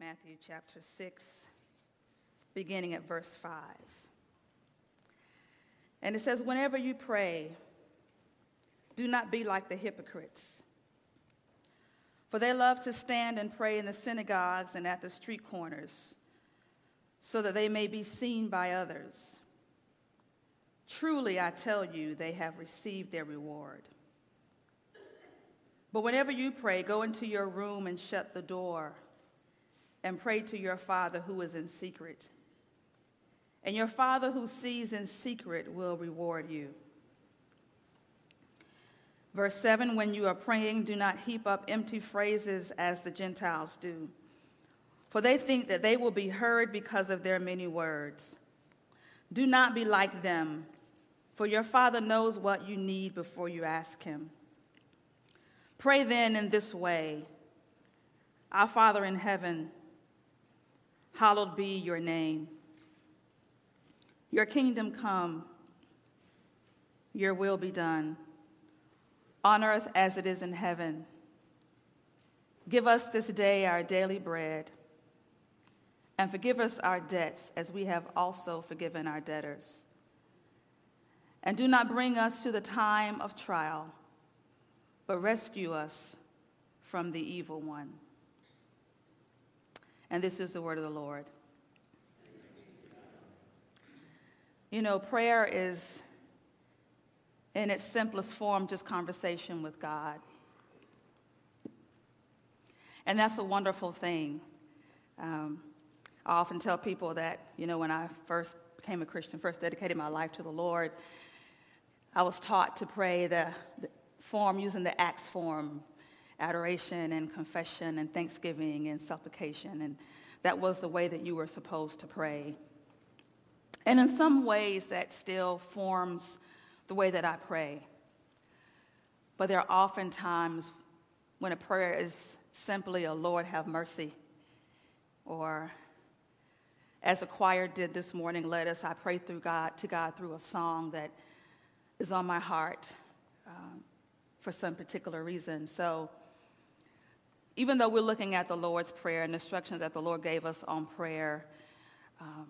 Matthew chapter 6, beginning at verse 5. And it says, Whenever you pray, do not be like the hypocrites. For they love to stand and pray in the synagogues and at the street corners, so that they may be seen by others. Truly, I tell you, they have received their reward. But whenever you pray, go into your room and shut the door and pray to your Father who is in secret. And your Father who sees in secret will reward you. Verse 7 When you are praying, do not heap up empty phrases as the Gentiles do, for they think that they will be heard because of their many words. Do not be like them, for your Father knows what you need before you ask Him. Pray then in this way Our Father in heaven, hallowed be your name. Your kingdom come, your will be done, on earth as it is in heaven. Give us this day our daily bread, and forgive us our debts as we have also forgiven our debtors. And do not bring us to the time of trial, but rescue us from the evil one. And this is the word of the Lord. You know, prayer is, in its simplest form, just conversation with God. And that's a wonderful thing. Um, I often tell people that, you know, when I first became a Christian, first dedicated my life to the Lord, I was taught to pray the, the form using the Acts form adoration and confession and thanksgiving and supplication. And that was the way that you were supposed to pray. And in some ways, that still forms the way that I pray. But there are often times when a prayer is simply a Lord have mercy, or as the choir did this morning, let us, I pray through God to God through a song that is on my heart um, for some particular reason. So even though we're looking at the Lord's Prayer and instructions that the Lord gave us on prayer, um,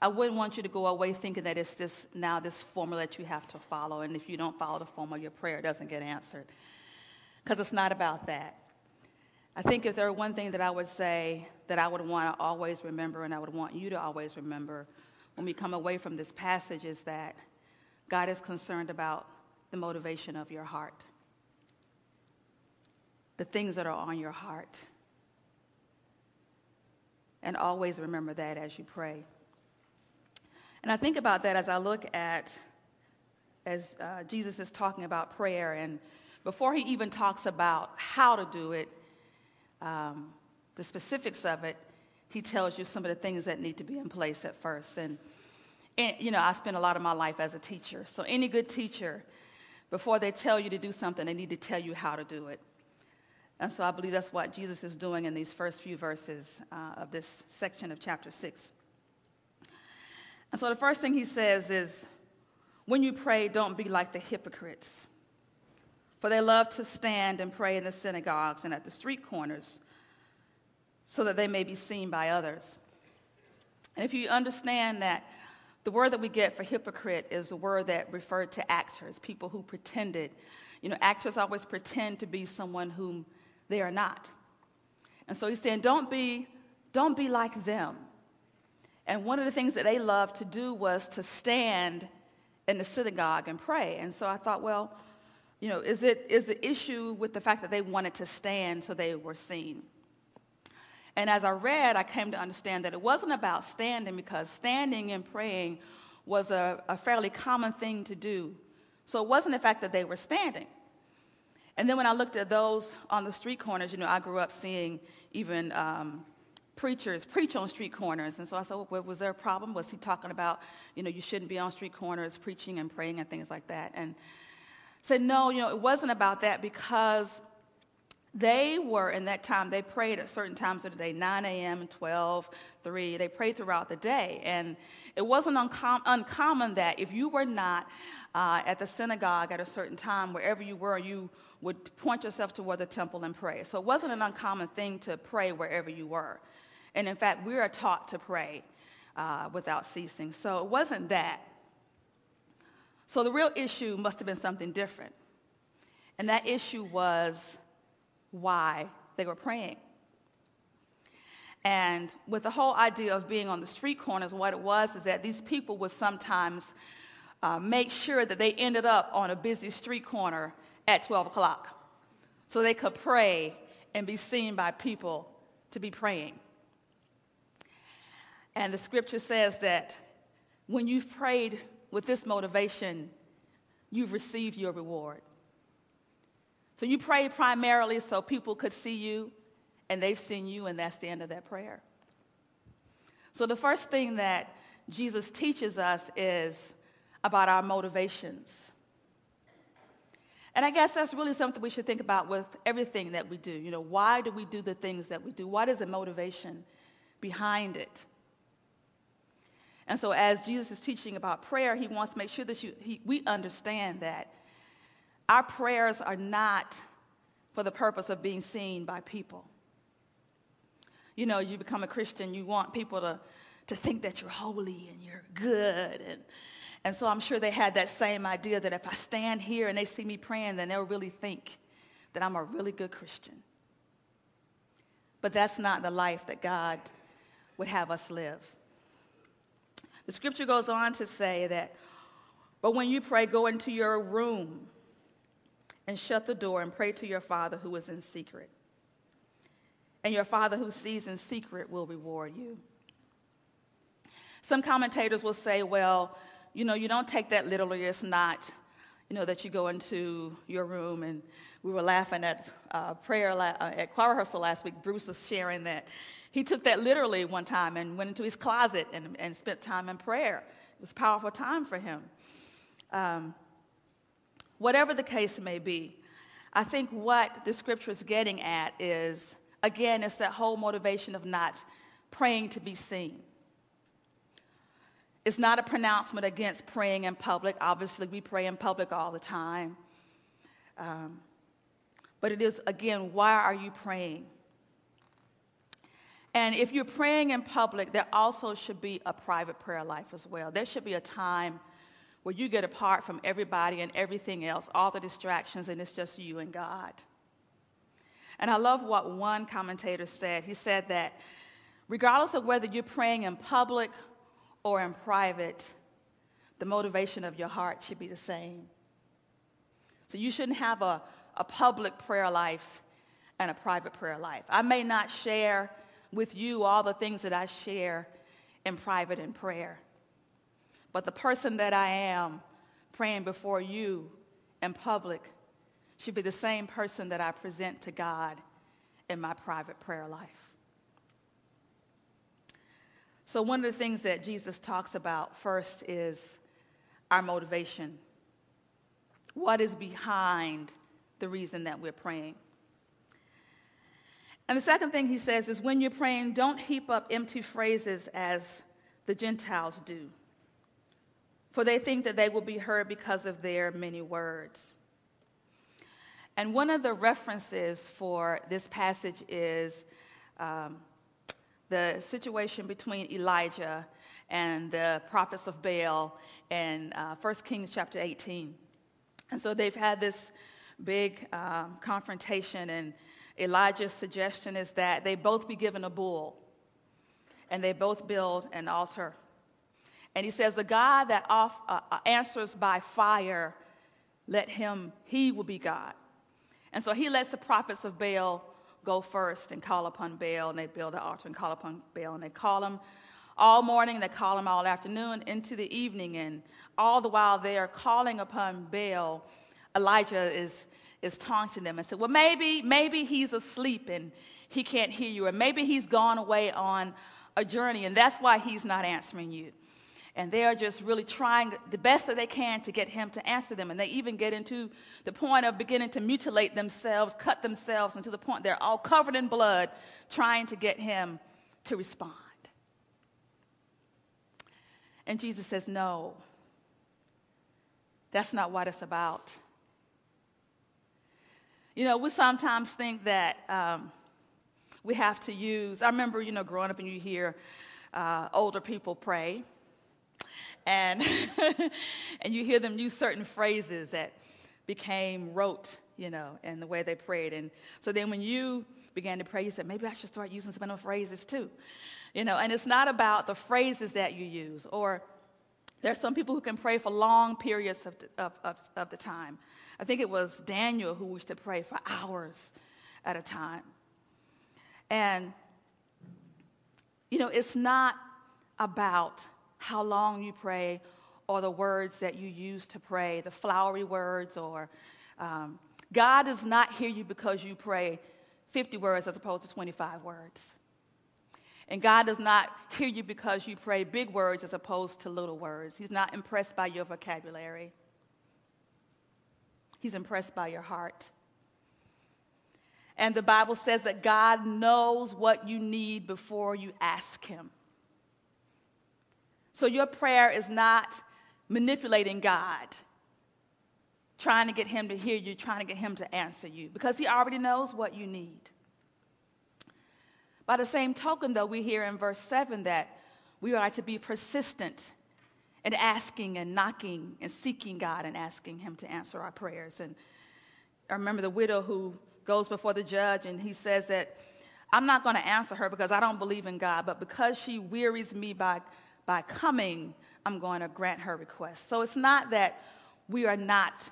I wouldn't want you to go away thinking that it's this now this formula that you have to follow, and if you don't follow the formula, your prayer doesn't get answered. Because it's not about that. I think if there were one thing that I would say that I would want to always remember, and I would want you to always remember when we come away from this passage, is that God is concerned about the motivation of your heart, the things that are on your heart. And always remember that as you pray. And I think about that as I look at, as uh, Jesus is talking about prayer, and before he even talks about how to do it, um, the specifics of it, he tells you some of the things that need to be in place at first. And, and, you know, I spent a lot of my life as a teacher. So, any good teacher, before they tell you to do something, they need to tell you how to do it. And so, I believe that's what Jesus is doing in these first few verses uh, of this section of chapter 6. And so the first thing he says is, when you pray, don't be like the hypocrites. For they love to stand and pray in the synagogues and at the street corners so that they may be seen by others. And if you understand that the word that we get for hypocrite is a word that referred to actors, people who pretended. You know, actors always pretend to be someone whom they are not. And so he's saying, don't be, don't be like them. And one of the things that they loved to do was to stand in the synagogue and pray. And so I thought, well, you know, is it is the issue with the fact that they wanted to stand so they were seen? And as I read, I came to understand that it wasn't about standing because standing and praying was a, a fairly common thing to do. So it wasn't the fact that they were standing. And then when I looked at those on the street corners, you know, I grew up seeing even um, preachers preach on street corners. And so I said, well, was there a problem? Was he talking about, you know, you shouldn't be on street corners preaching and praying and things like that? And said, no, you know, it wasn't about that because they were, in that time, they prayed at certain times of the day 9 a.m., 12, 3. They prayed throughout the day. And it wasn't uncom- uncommon that if you were not uh, at the synagogue at a certain time, wherever you were, you would point yourself toward the temple and pray. So it wasn't an uncommon thing to pray wherever you were. And in fact, we are taught to pray uh, without ceasing. So it wasn't that. So the real issue must have been something different. And that issue was why they were praying. And with the whole idea of being on the street corners, what it was is that these people would sometimes uh, make sure that they ended up on a busy street corner at 12 o'clock so they could pray and be seen by people to be praying. And the scripture says that when you've prayed with this motivation, you've received your reward. So you prayed primarily so people could see you, and they've seen you, and that's the end of that prayer. So the first thing that Jesus teaches us is about our motivations. And I guess that's really something we should think about with everything that we do. You know, why do we do the things that we do? What is the motivation behind it? And so, as Jesus is teaching about prayer, he wants to make sure that you, he, we understand that our prayers are not for the purpose of being seen by people. You know, you become a Christian, you want people to, to think that you're holy and you're good. And, and so I'm sure they had that same idea that if I stand here and they see me praying, then they'll really think that I'm a really good Christian. But that's not the life that God would have us live. The scripture goes on to say that, but when you pray, go into your room and shut the door and pray to your Father who is in secret. And your Father who sees in secret will reward you. Some commentators will say, well, you know, you don't take that literally. It's not, you know, that you go into your room and we were laughing at uh, prayer la- uh, at choir rehearsal last week. Bruce was sharing that he took that literally one time and went into his closet and, and spent time in prayer. It was a powerful time for him. Um, whatever the case may be, I think what the scripture is getting at is, again, it's that whole motivation of not praying to be seen. It's not a pronouncement against praying in public. Obviously, we pray in public all the time. Um, but it is, again, why are you praying? And if you're praying in public, there also should be a private prayer life as well. There should be a time where you get apart from everybody and everything else, all the distractions, and it's just you and God. And I love what one commentator said. He said that regardless of whether you're praying in public or in private, the motivation of your heart should be the same. So you shouldn't have a, a public prayer life and a private prayer life. I may not share with you all the things that I share in private in prayer, but the person that I am praying before you in public should be the same person that I present to God in my private prayer life. So, one of the things that Jesus talks about first is our motivation. What is behind the reason that we're praying? And the second thing he says is when you're praying, don't heap up empty phrases as the Gentiles do, for they think that they will be heard because of their many words. And one of the references for this passage is um, the situation between Elijah and the prophets of Baal in uh, 1 Kings chapter 18. And so they've had this big um, confrontation, and Elijah's suggestion is that they both be given a bull and they both build an altar. And he says, The God that off, uh, uh answers by fire, let him, he will be God. And so he lets the prophets of Baal go first and call upon Baal, and they build an altar and call upon Baal, and they call him all morning, they call him all afternoon, into the evening, and all the while they are calling upon Baal, Elijah is, is taunting them and said, Well, maybe, maybe he's asleep and he can't hear you, or maybe he's gone away on a journey, and that's why he's not answering you and they are just really trying the best that they can to get him to answer them. And they even get into the point of beginning to mutilate themselves, cut themselves, and to the point they're all covered in blood, trying to get him to respond. And Jesus says, No, that's not what it's about. You know, we sometimes think that um, we have to use. I remember, you know, growing up and you hear uh, older people pray, and and you hear them use certain phrases that became rote, you know, in the way they prayed. And so then when you began to pray, you said, maybe I should start using some of those phrases too, you know. And it's not about the phrases that you use, or there are some people who can pray for long periods of, of, of, of the time. I think it was Daniel who used to pray for hours at a time. And, you know, it's not about how long you pray or the words that you use to pray, the flowery words, or um, God does not hear you because you pray 50 words as opposed to 25 words. And God does not hear you because you pray big words as opposed to little words. He's not impressed by your vocabulary, He's impressed by your heart. And the Bible says that God knows what you need before you ask Him. So your prayer is not manipulating God, trying to get Him to hear you, trying to get Him to answer you, because He already knows what you need. By the same token, though, we hear in verse 7 that we are to be persistent in asking and knocking and seeking God and asking Him to answer our prayers. And I remember the widow who goes before the judge and he says that I'm not going to answer her because I don't believe in God, but because she wearies me by, by coming, I'm going to grant her request. So it's not that we are not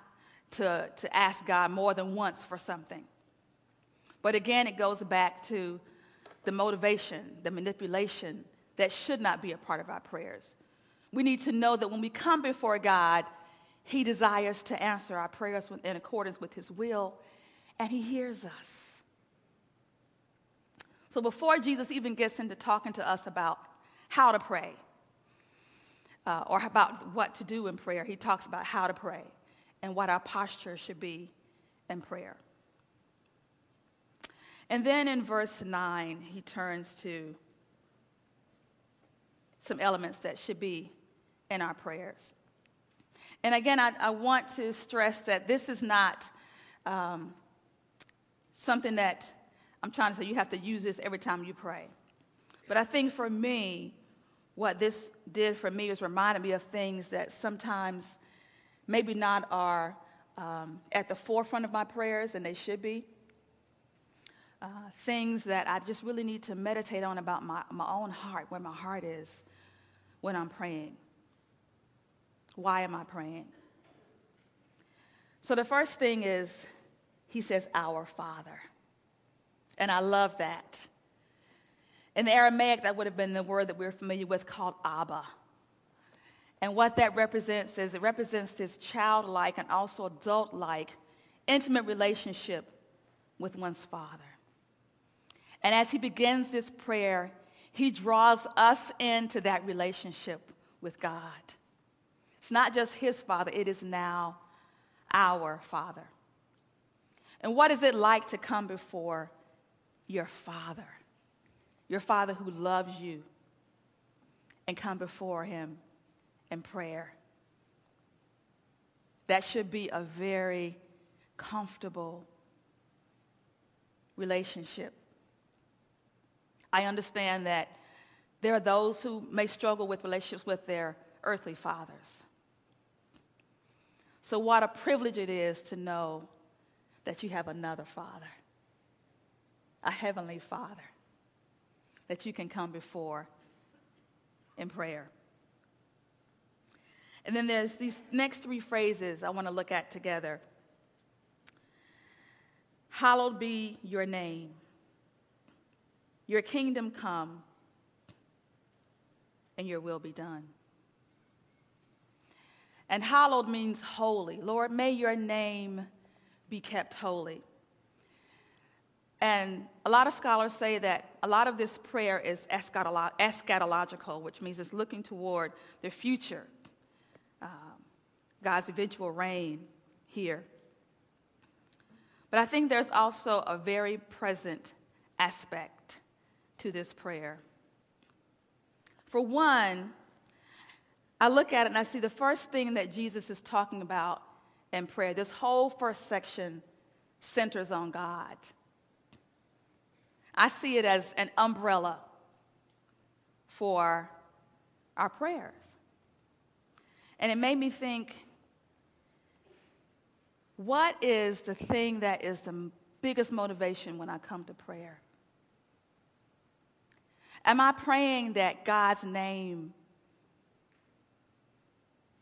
to, to ask God more than once for something. But again, it goes back to the motivation, the manipulation that should not be a part of our prayers. We need to know that when we come before God, He desires to answer our prayers in accordance with His will and he hears us. So before Jesus even gets into talking to us about how to pray uh, or about what to do in prayer, he talks about how to pray and what our posture should be in prayer. And then in verse 9, he turns to some elements that should be in our prayers. And again, I, I want to stress that this is not um, something that I'm trying to say you have to use this every time you pray. But I think for me, what this did for me is reminded me of things that sometimes maybe not are um, at the forefront of my prayers, and they should be. Uh, things that I just really need to meditate on about my, my own heart, where my heart is when I'm praying. Why am I praying? So the first thing is he says, Our Father. And I love that. In the Aramaic, that would have been the word that we're familiar with called Abba. And what that represents is it represents this childlike and also adult like intimate relationship with one's father. And as he begins this prayer, he draws us into that relationship with God. It's not just his father, it is now our father. And what is it like to come before your Father? Your Father who loves you and come before Him in prayer. That should be a very comfortable relationship. I understand that there are those who may struggle with relationships with their earthly fathers. So, what a privilege it is to know that you have another Father, a heavenly Father, that you can come before in prayer. And then there's these next three phrases I want to look at together. Hallowed be your name. Your kingdom come, and your will be done. And hallowed means holy. Lord, may your name be kept holy. And a lot of scholars say that a lot of this prayer is eschatological, which means it's looking toward the future, um, God's eventual reign here. But I think there's also a very present aspect to this prayer. For one, I look at it and I see the first thing that Jesus is talking about in prayer. This whole first section centers on God. I see it as an umbrella for our prayers. And it made me think what is the thing that is the biggest motivation when I come to prayer? Am I praying that God's name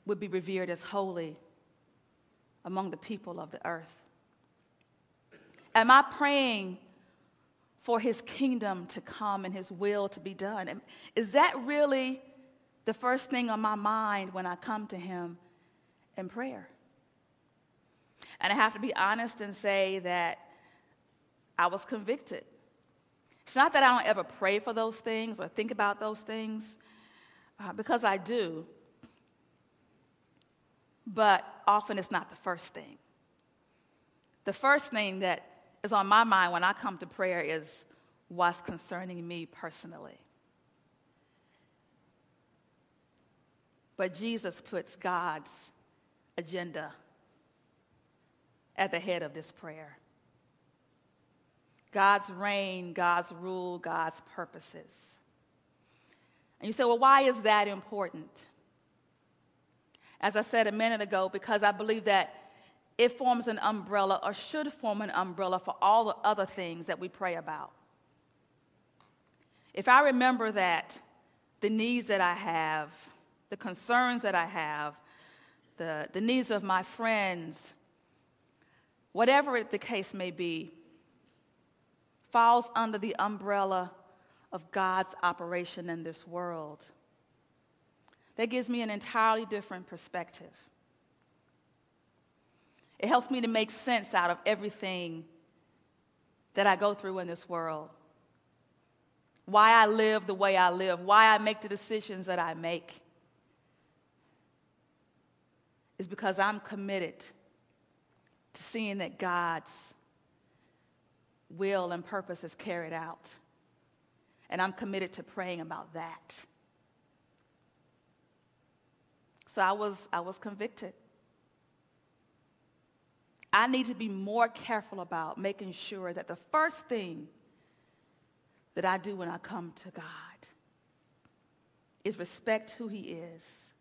would be revered as holy among the people of the earth? Am I praying for his kingdom to come and his will to be done? And Is that really the first thing on my mind when I come to him in prayer? And I have to be honest and say that I was convicted. It's not that I don't ever pray for those things or think about those things, uh, because I do. But often it's not the first thing. The first thing that is on my mind when I come to prayer is what's concerning me personally. But Jesus puts God's agenda at the head of this prayer. God's reign, God's rule, God's purposes. And you say, well, why is that important? As I said a minute ago, because I believe that it forms an umbrella or should form an umbrella for all the other things that we pray about. If I remember that the needs that I have, the concerns that I have, the, the needs of my friends, whatever the case may be, falls under the umbrella of God's operation in this world. That gives me an entirely different perspective. It helps me to make sense out of everything that I go through in this world. Why I live the way I live, why I make the decisions that I make, is because I'm committed to seeing that God's will and purpose is carried out. And I'm committed to praying about that. So I was, I was convicted. I need to be more careful about making sure that the first thing that I do when I come to God is respect who He is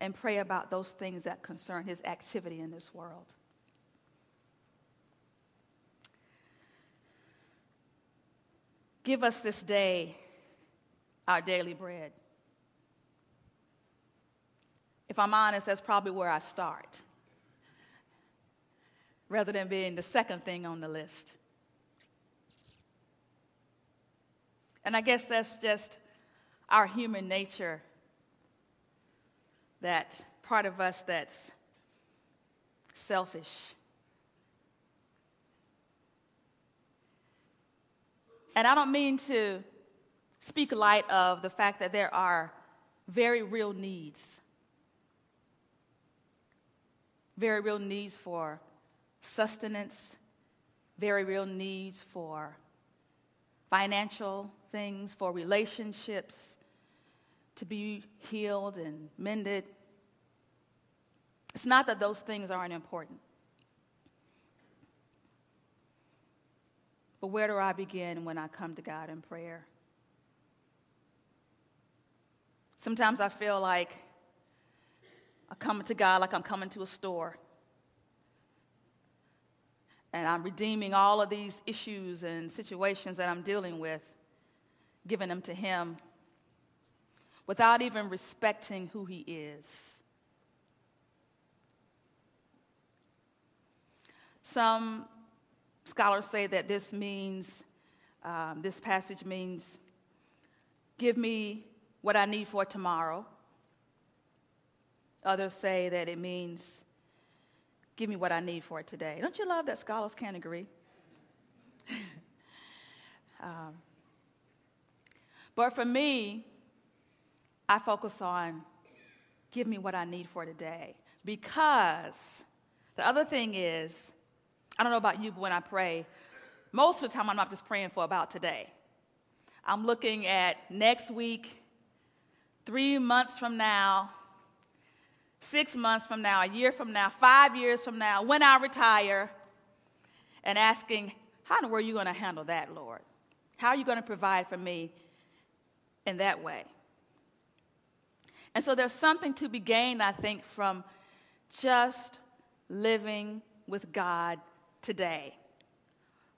and pray about those things that concern his activity in this world. Give us this day our daily bread. If I'm honest, that's probably where I start, rather than being the second thing on the list. And I guess that's just our human nature that part of us that's selfish. And I don't mean to speak light of the fact that there are very real needs. Very real needs for sustenance, very real needs for financial things, for relationships, to be healed and mended. It's not that those things aren't important. But where do I begin when I come to God in prayer? Sometimes I feel like I come to God like I'm coming to a store. And I'm redeeming all of these issues and situations that I'm dealing with, giving them to Him without even respecting who he is. Some scholars say that this means, um, this passage means, give me what I need for tomorrow. Others say that it means, give me what I need for today. Don't you love that scholars can't agree? um, but for me, I focus on give me what I need for today. Because the other thing is, I don't know about you, but when I pray, most of the time I'm not just praying for about today. I'm looking at next week, three months from now, six months from now, a year from now, five years from now, when I retire. and asking, How in the world are you going to handle that, Lord? How are you going to provide for me in that way? And so there's something to be gained, I think, from just living with God today.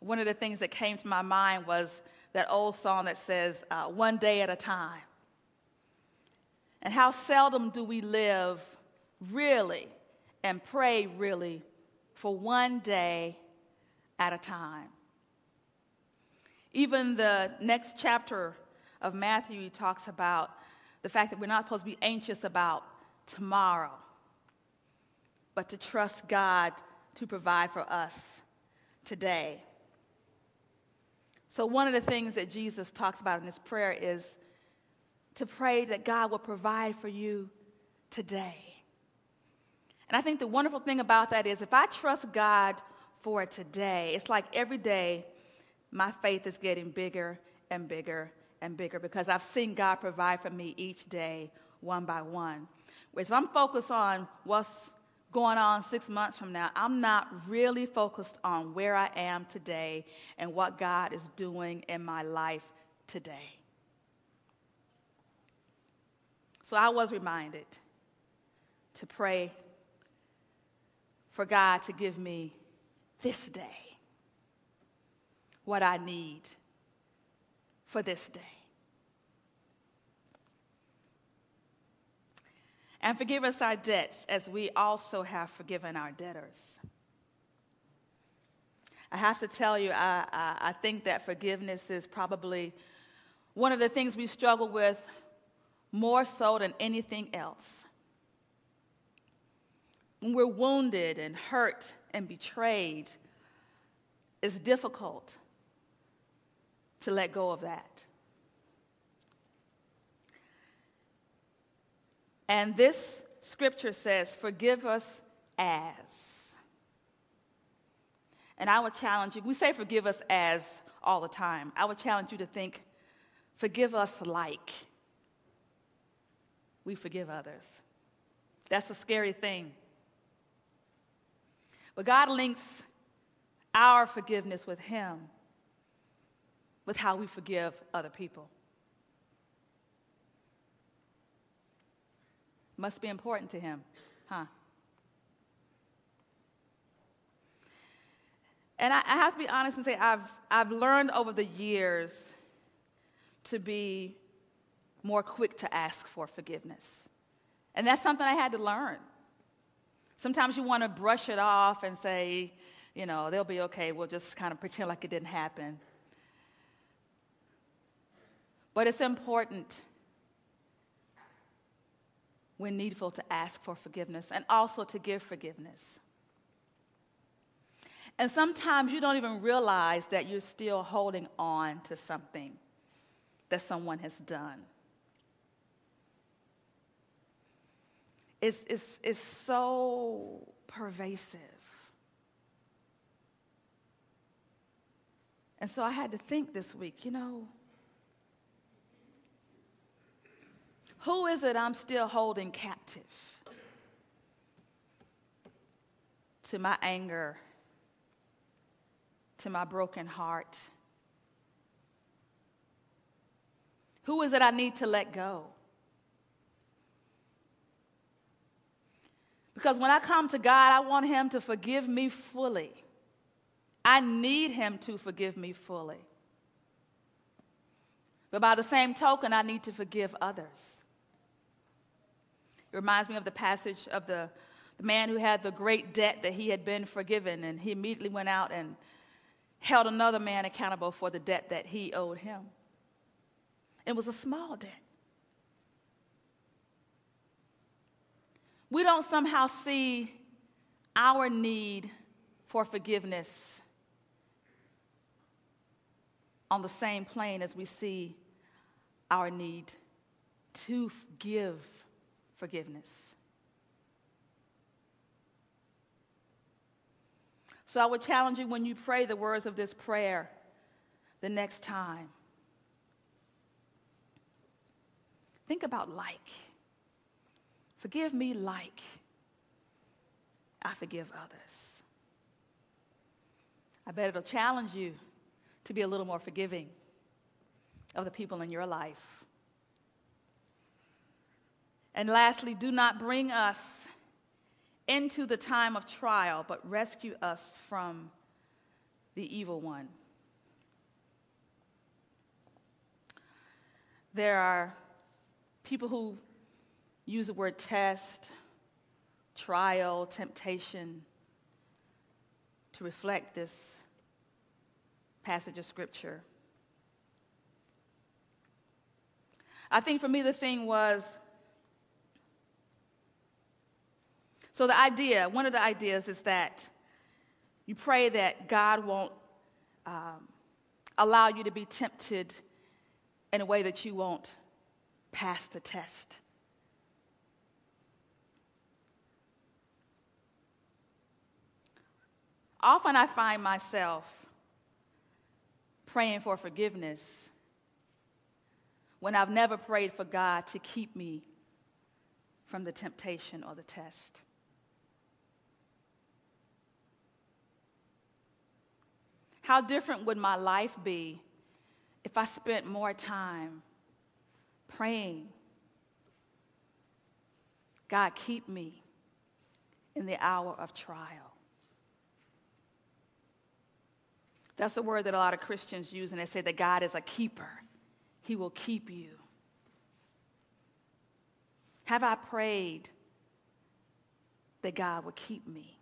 One of the things that came to my mind was that old song that says, uh, One day at a time. And how seldom do we live really and pray really for one day at a time. Even the next chapter of Matthew talks about the fact that we're not supposed to be anxious about tomorrow, but to trust God to provide for us today. So, one of the things that Jesus talks about in this prayer is to pray that God will provide for you today. And I think the wonderful thing about that is if I trust God for today, it's like every day my faith is getting bigger and bigger and bigger because I've seen God provide for me each day, one by one. Whereas if I'm focused on what's going on six months from now, I'm not really focused on where I am today and what God is doing in my life today. So I was reminded to pray for God to give me this day what I need for this day. And forgive us our debts as we also have forgiven our debtors. I have to tell you, I, I, I, think that forgiveness is probably one of the things we struggle with more so than anything else. When we're wounded and hurt and betrayed, it's difficult to let go of that. And this scripture says, Forgive us as. And I would challenge you, we say forgive us as all the time. I would challenge you to think, Forgive us like we forgive others. That's a scary thing. But God links our forgiveness with Him, with how we forgive other people. Must be important to Him, huh? And I, I have to be honest and say, I've, I've learned over the years to be more quick to ask for forgiveness. And that's something I had to learn. Sometimes you want to brush it off and say, you know, they'll be okay. We'll just kind of pretend like it didn't happen. But it's important when needful to ask for forgiveness and also to give forgiveness. And sometimes you don't even realize that you're still holding on to something that someone has done. It's, it's, it's so pervasive. And so I had to think this week, you know, who is it I'm still holding captive? To my anger, to my broken heart. Who is it I need to let go? Because when I come to God, I want Him to forgive me fully. I need Him to forgive me fully. But by the same token, I need to forgive others. It reminds me of the passage of the, the man who had the great debt that he had been forgiven, and he immediately went out and held another man accountable for the debt that he owed him. It was a small debt. We don't somehow see our need for forgiveness on the same plane as we see our need to give forgiveness. So I would challenge you when you pray the words of this prayer the next time. Think about like. Forgive me like I forgive others. I bet it'll challenge you to be a little more forgiving of the people in your life. And lastly, do not bring us into the time of trial, but rescue us from the evil one. There are people who use the word test, trial, temptation to reflect this passage of Scripture. I think for me, the thing was so the idea, one of the ideas is that you pray that God won't um, allow you to be tempted in a way that you won't pass the test. Often I find myself praying for forgiveness when I've never prayed for God to keep me from the temptation or the test. How different would my life be if I spent more time praying? God, keep me in the hour of trial. That's the word that a lot of Christians use, and they say that God is a keeper, He will keep you. Have I prayed that God would keep me?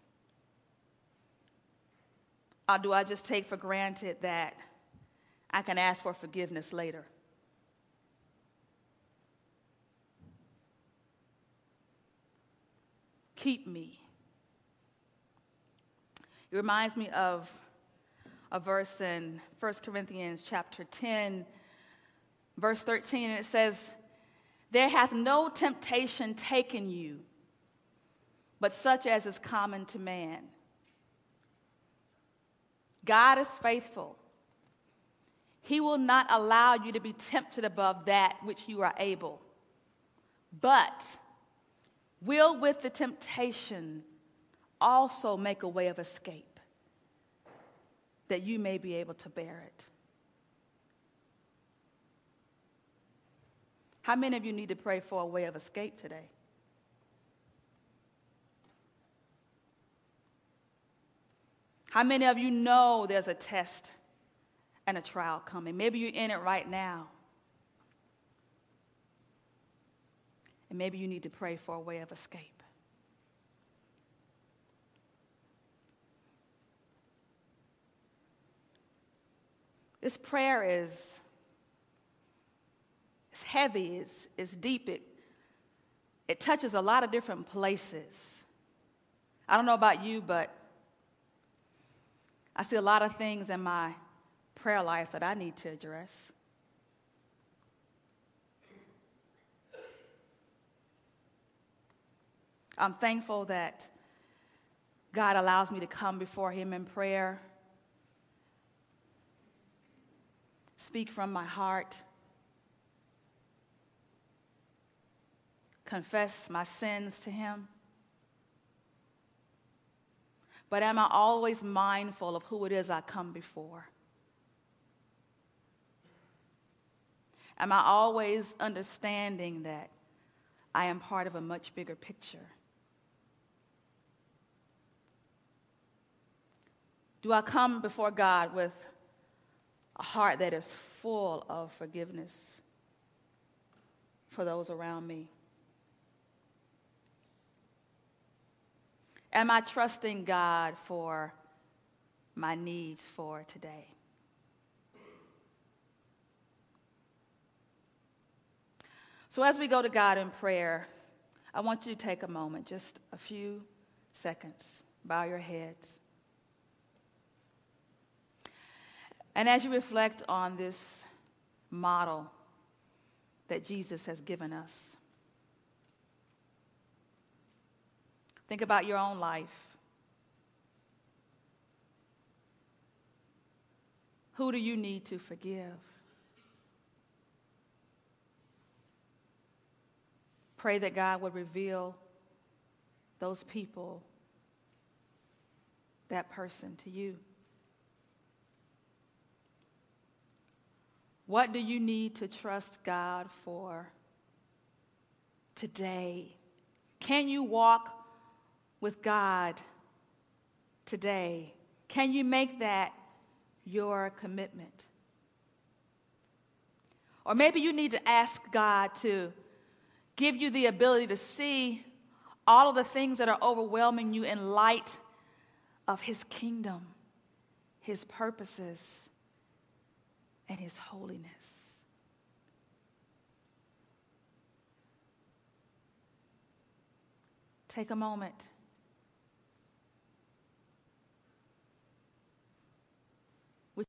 Or do I just take for granted that I can ask for forgiveness later? Keep me. It reminds me of a verse in 1 Corinthians chapter 10, verse 13, and it says, There hath no temptation taken you, but such as is common to man. God is faithful. He will not allow you to be tempted above that which you are able, but will with the temptation also make a way of escape that you may be able to bear it. How many of you need to pray for a way of escape today? How many of you know there's a test and a trial coming? Maybe you're in it right now. And maybe you need to pray for a way of escape. This prayer is it's heavy, it's, it's deep, it, it touches a lot of different places. I don't know about you, but I see a lot of things in my prayer life that I need to address. I'm thankful that God allows me to come before Him in prayer, speak from my heart, confess my sins to Him. But am I always mindful of who it is I come before? Am I always understanding that I am part of a much bigger picture? Do I come before God with a heart that is full of forgiveness for those around me? Am I trusting God for my needs for today? So, as we go to God in prayer, I want you to take a moment, just a few seconds, bow your heads. And as you reflect on this model that Jesus has given us, Think about your own life. Who do you need to forgive? Pray that God would reveal those people, that person to you. What do you need to trust God for today? Can you walk with God today? Can you make that your commitment? Or maybe you need to ask God to give you the ability to see all of the things that are overwhelming you in light of His kingdom, His purposes, and His holiness. Take a moment